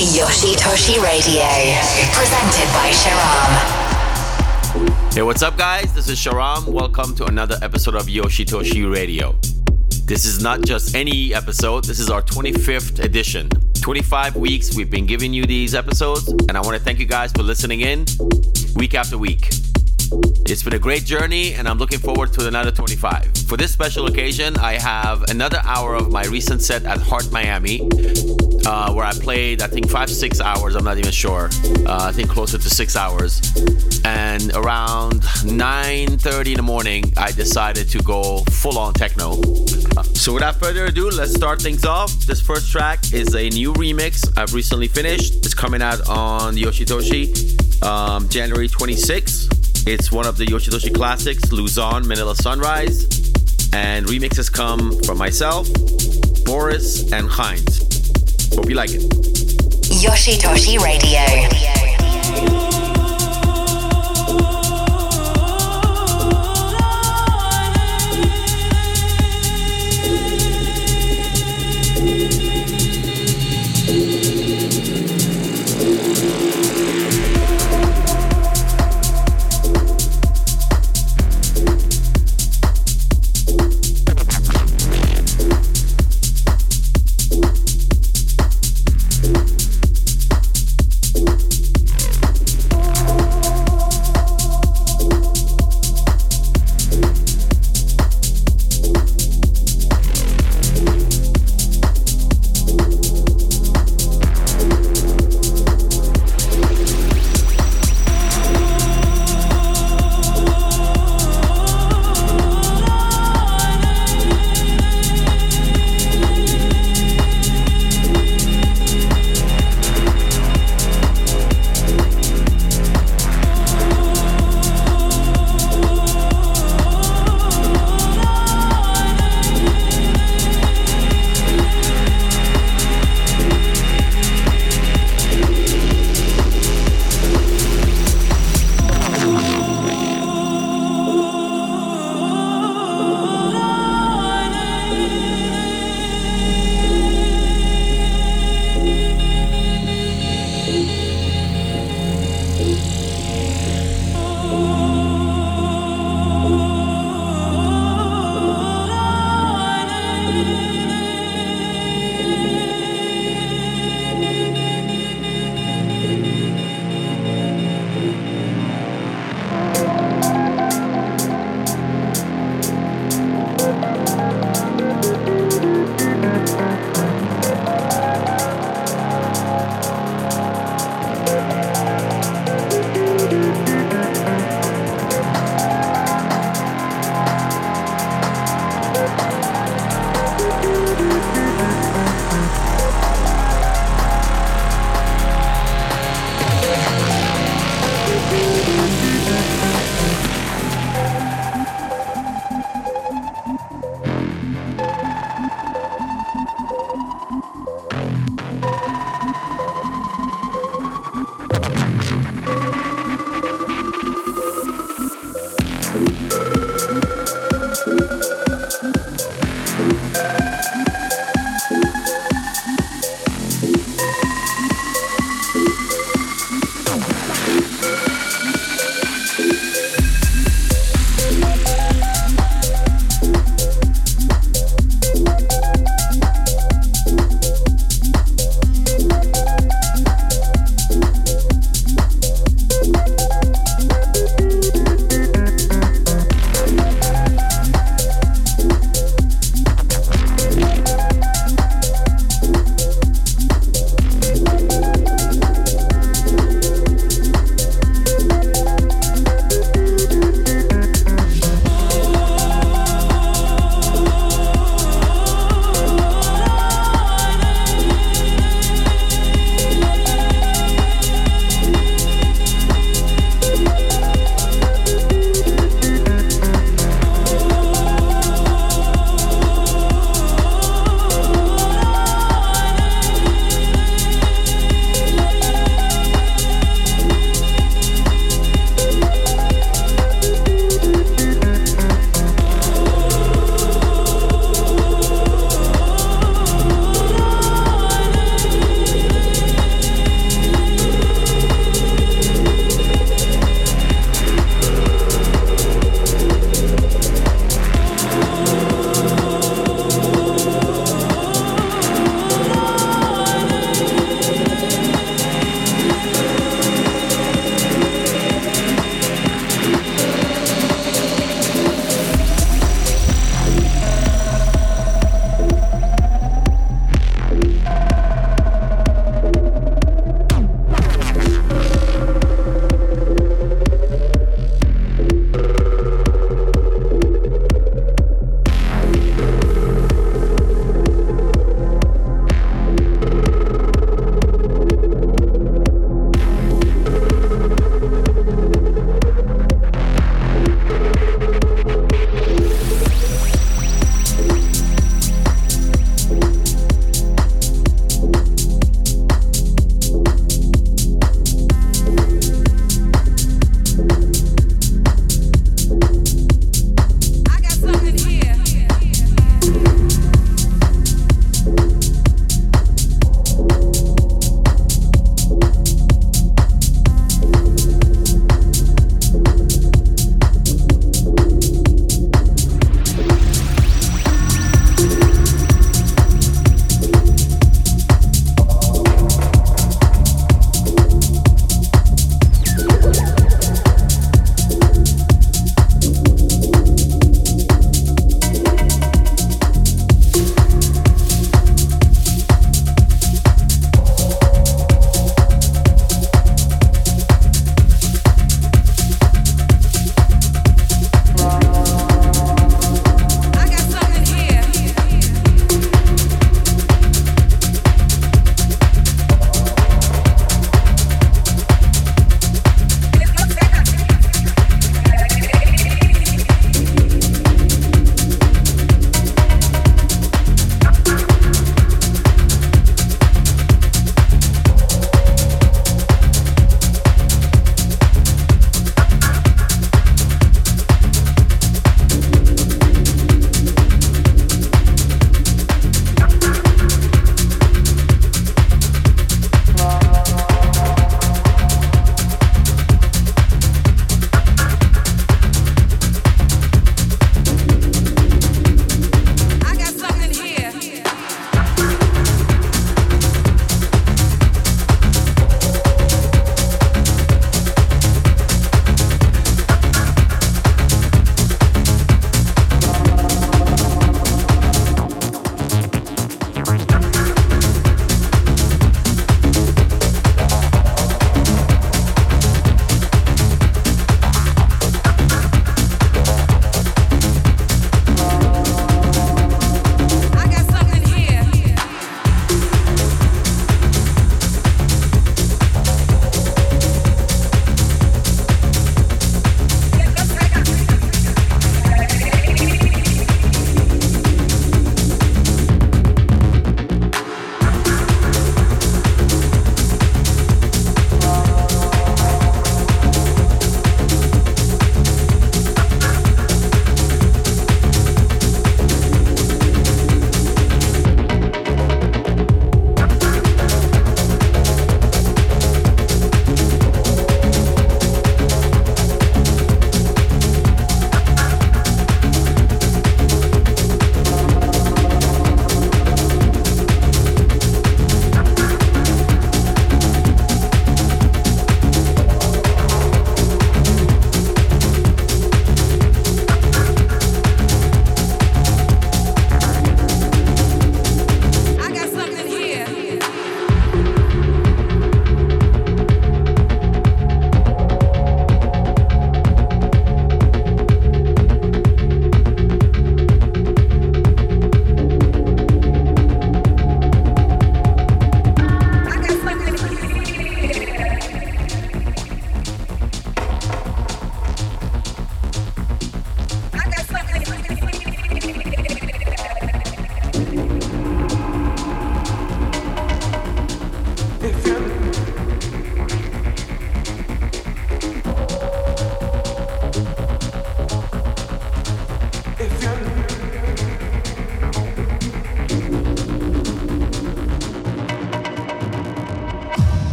Yoshitoshi Radio, presented by Sharam. Hey, what's up, guys? This is Sharam. Welcome to another episode of Yoshitoshi Radio. This is not just any episode, this is our 25th edition. 25 weeks we've been giving you these episodes, and I want to thank you guys for listening in week after week. It's been a great journey, and I'm looking forward to another 25. For this special occasion, I have another hour of my recent set at Heart Miami, uh, where I played, I think, five, six hours. I'm not even sure. Uh, I think closer to six hours. And around 9:30 in the morning, I decided to go full-on techno. So without further ado, let's start things off. This first track is a new remix I've recently finished. It's coming out on Yoshitoshi um, January 26th. It's one of the Yoshitoshi classics, Luzon Manila Sunrise. And remixes come from myself, Boris, and Heinz. Hope you like it. Yoshitoshi Radio.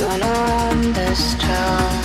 gonna run this town.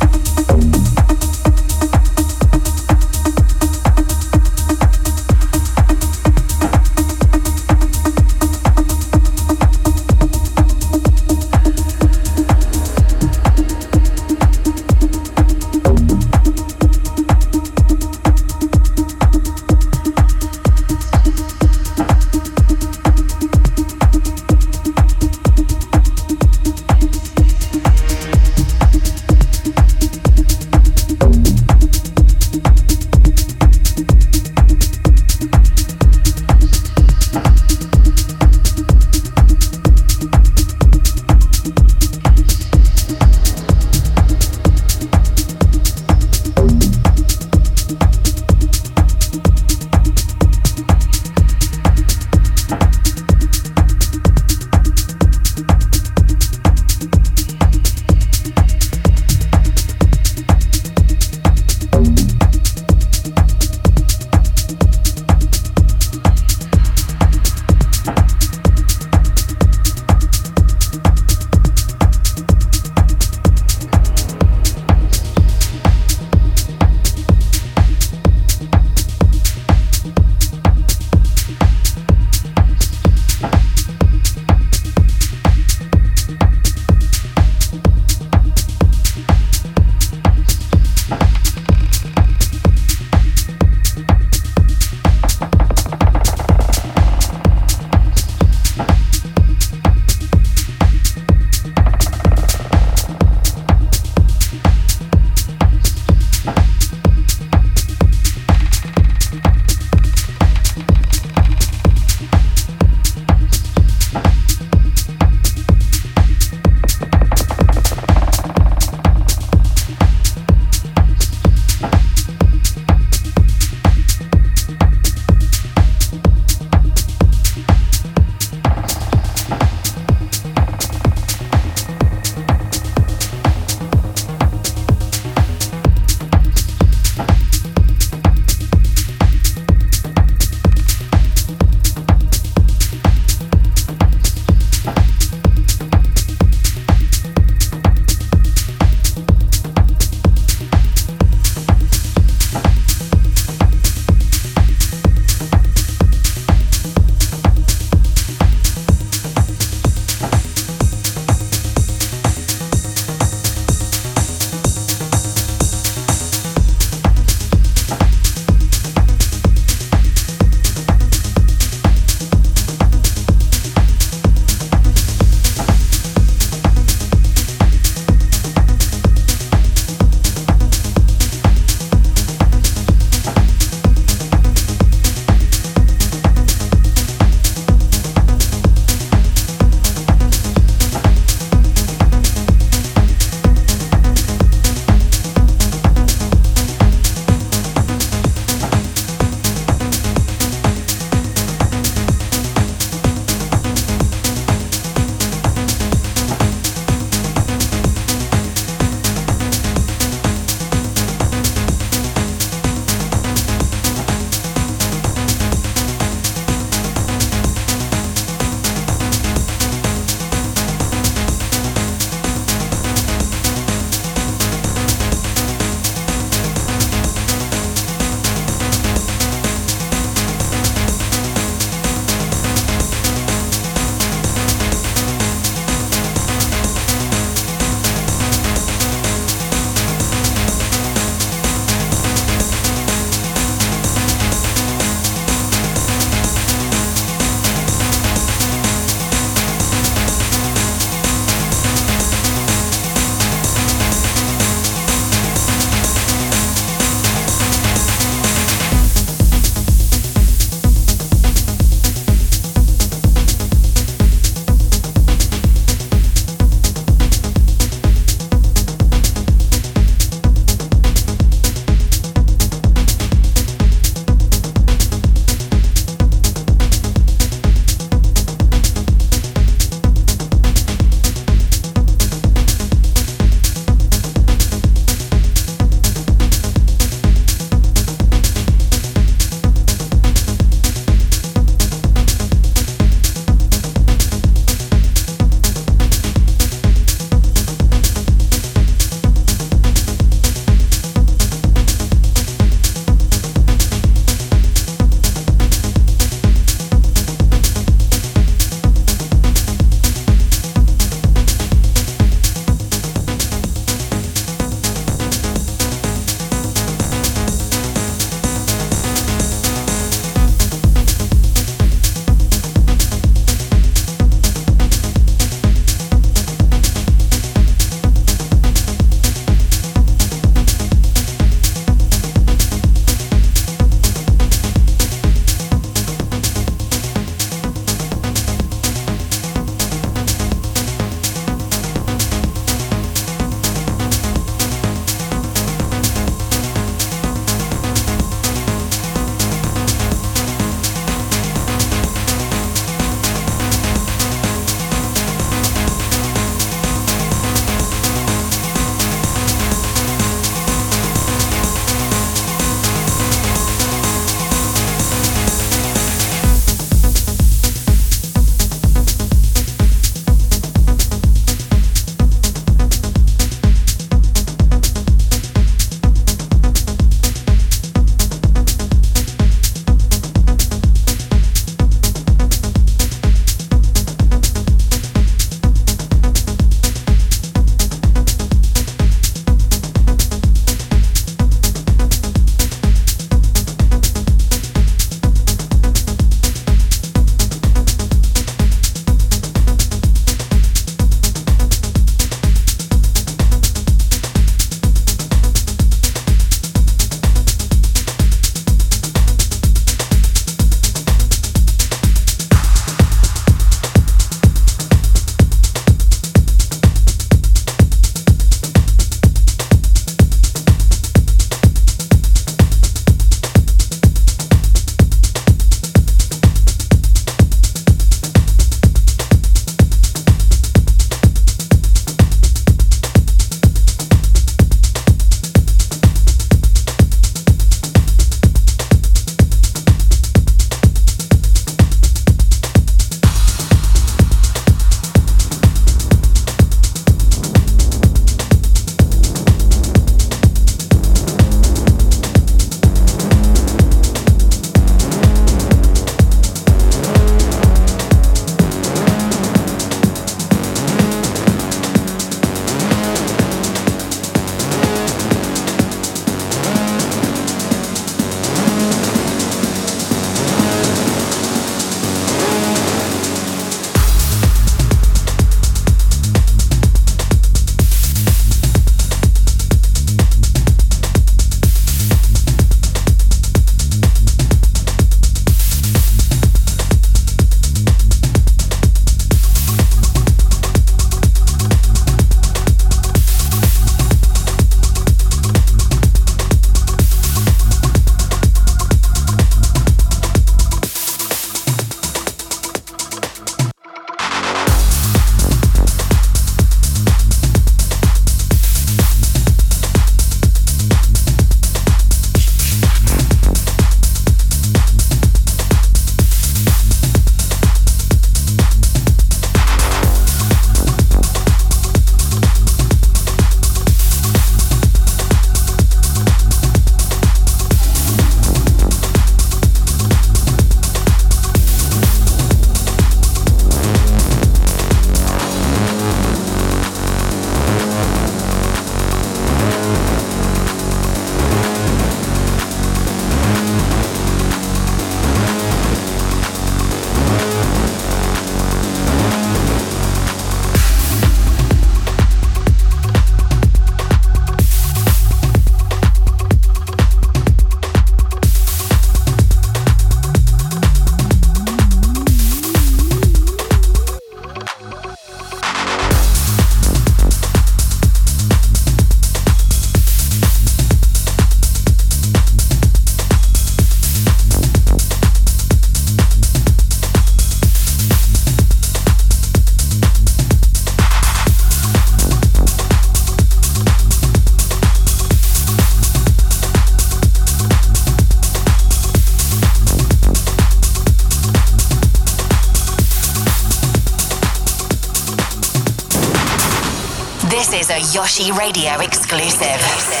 Yoshi Radio exclusive. live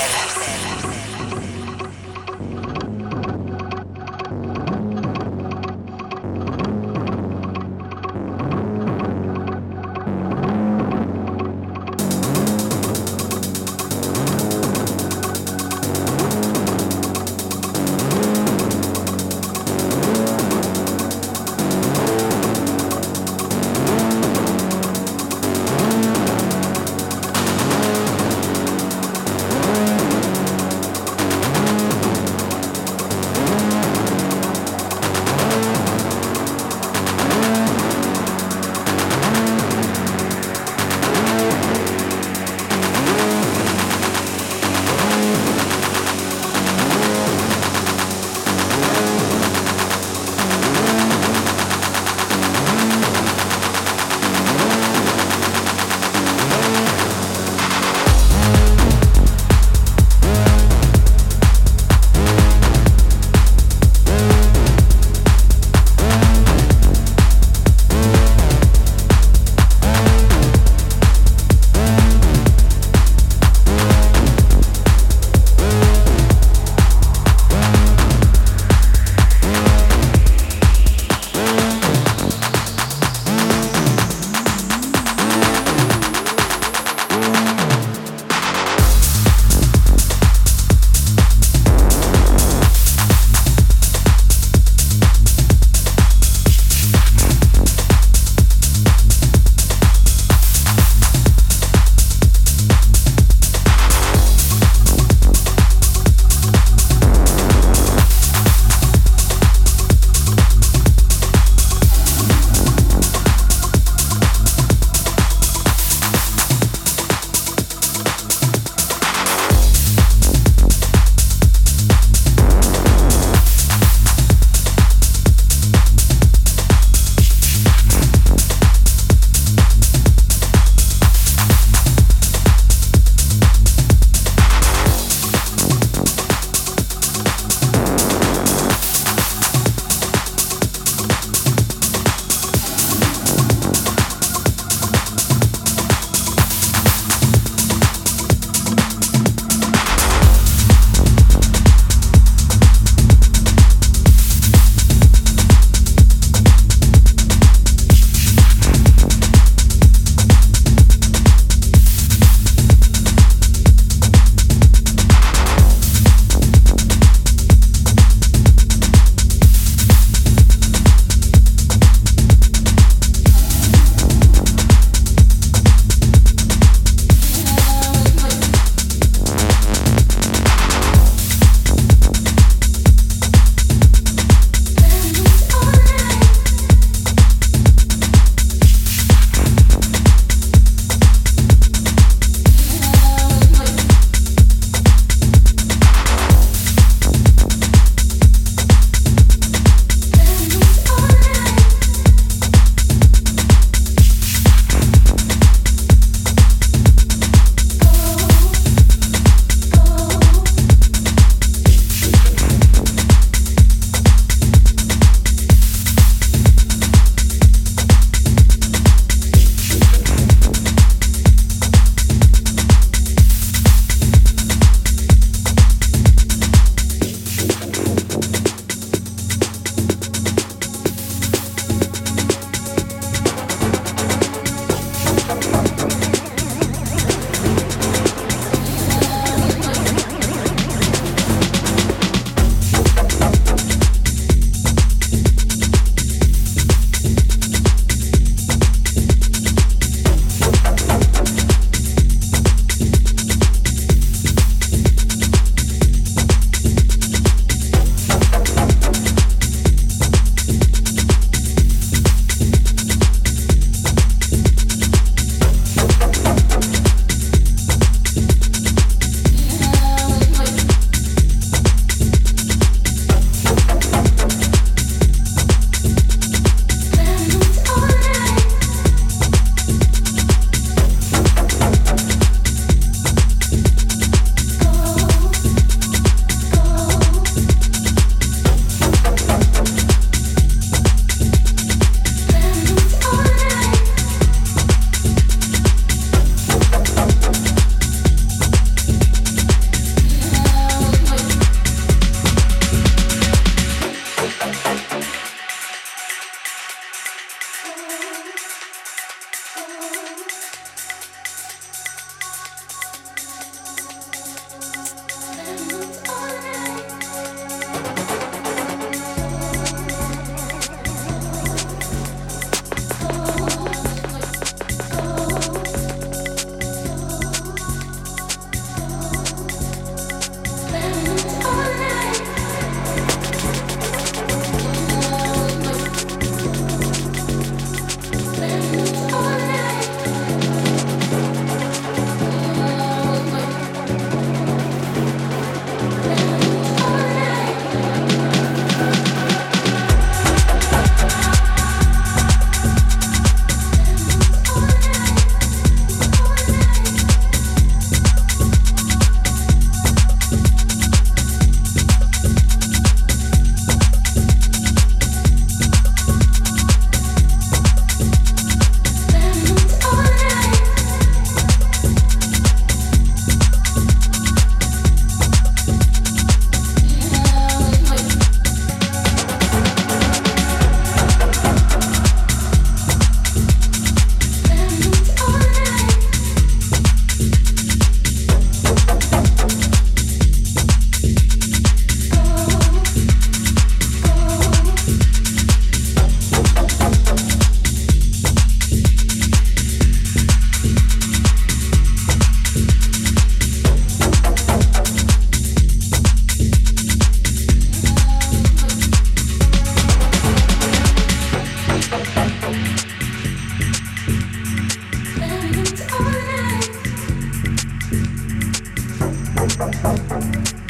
Música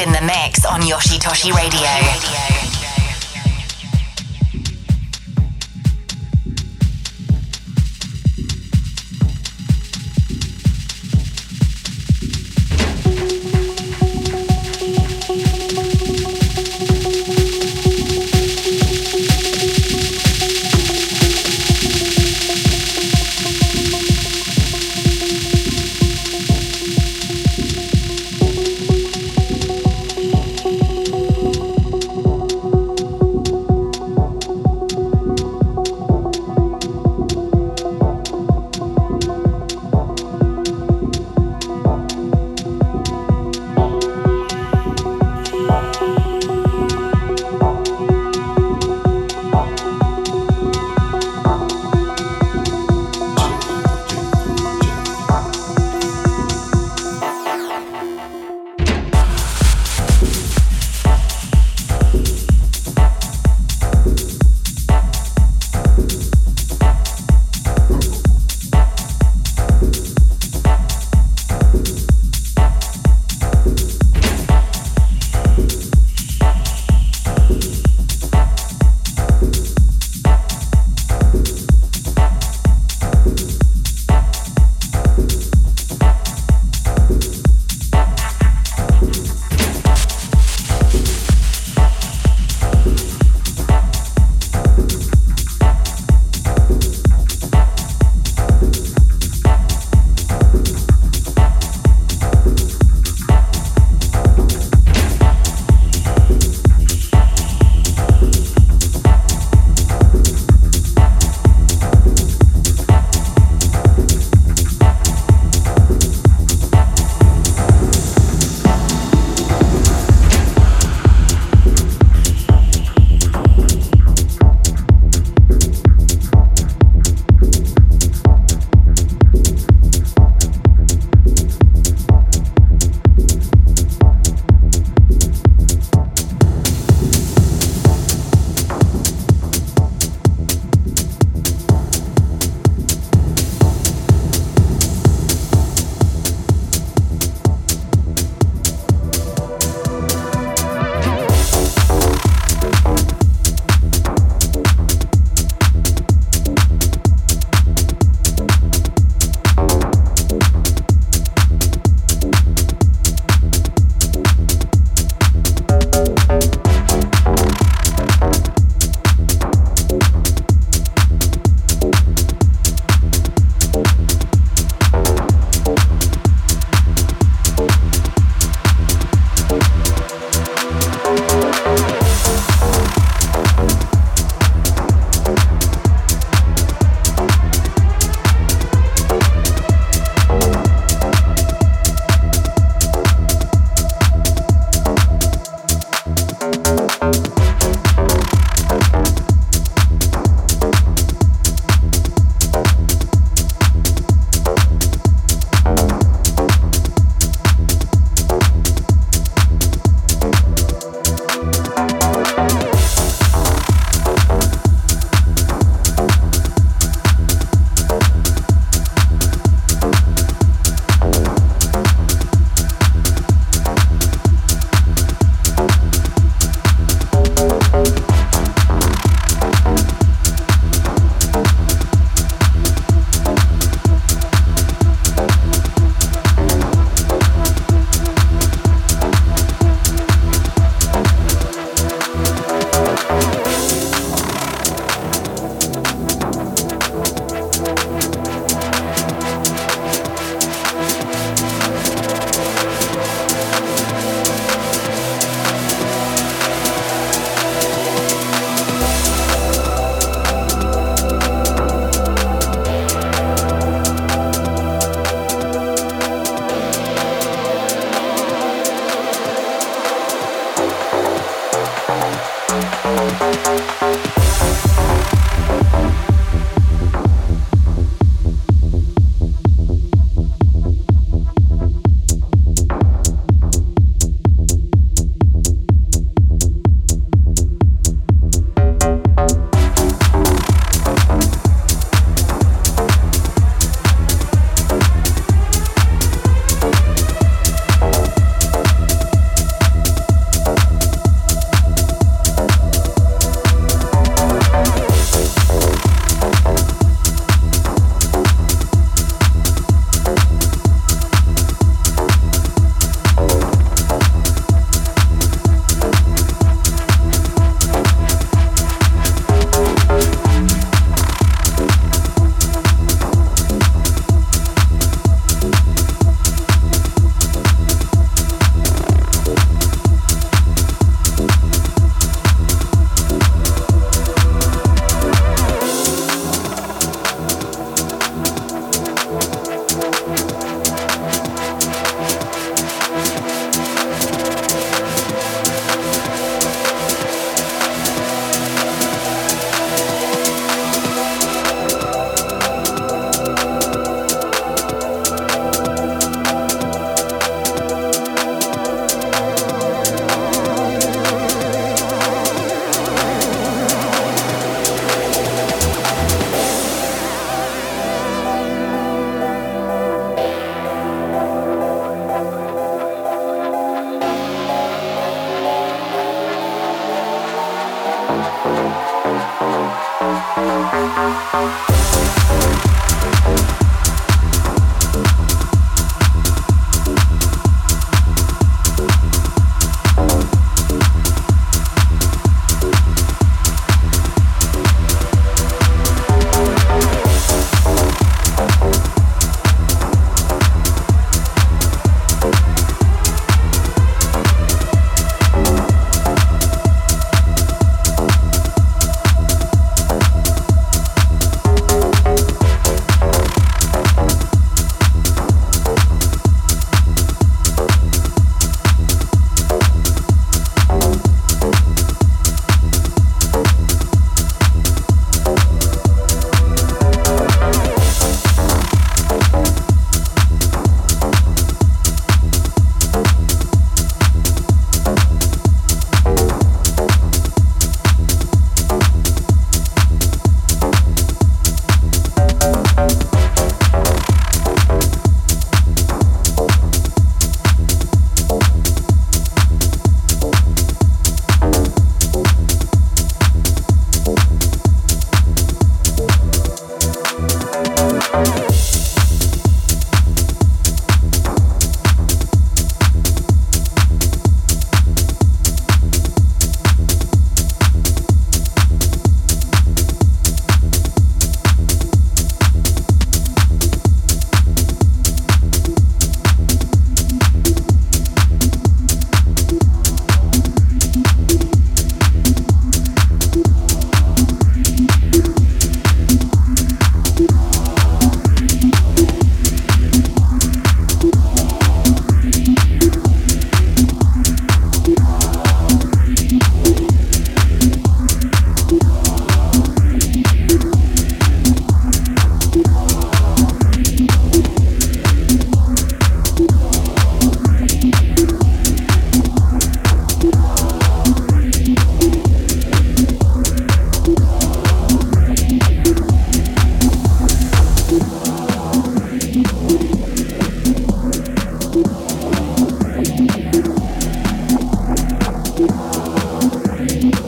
in the mix on Yoshitoshi Radio. Sorry.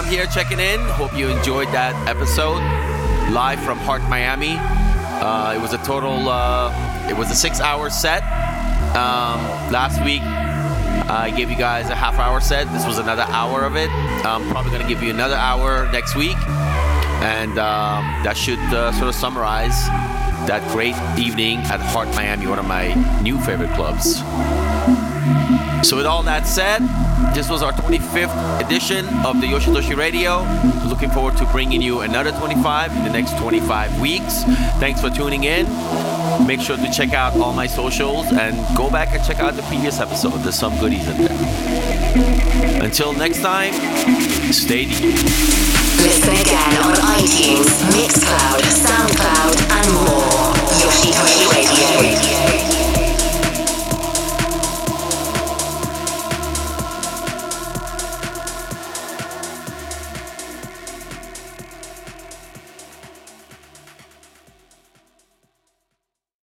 Sharam here checking in. Hope you enjoyed that episode live from Heart Miami. Uh, it was a total, uh, it was a six hour set. Um, last week I gave you guys a half hour set. This was another hour of it. I'm probably going to give you another hour next week. And um, that should uh, sort of summarize that great evening at Heart Miami, one of my new favorite clubs. So, with all that said, this was our 25th edition of the Yoshitoshi Radio. Looking forward to bringing you another 25 in the next 25 weeks. Thanks for tuning in. Make sure to check out all my socials and go back and check out the previous episode. There's some goodies in there. Until next time, stay deep. Listen again on iTunes, Mixcloud, Soundcloud, and more.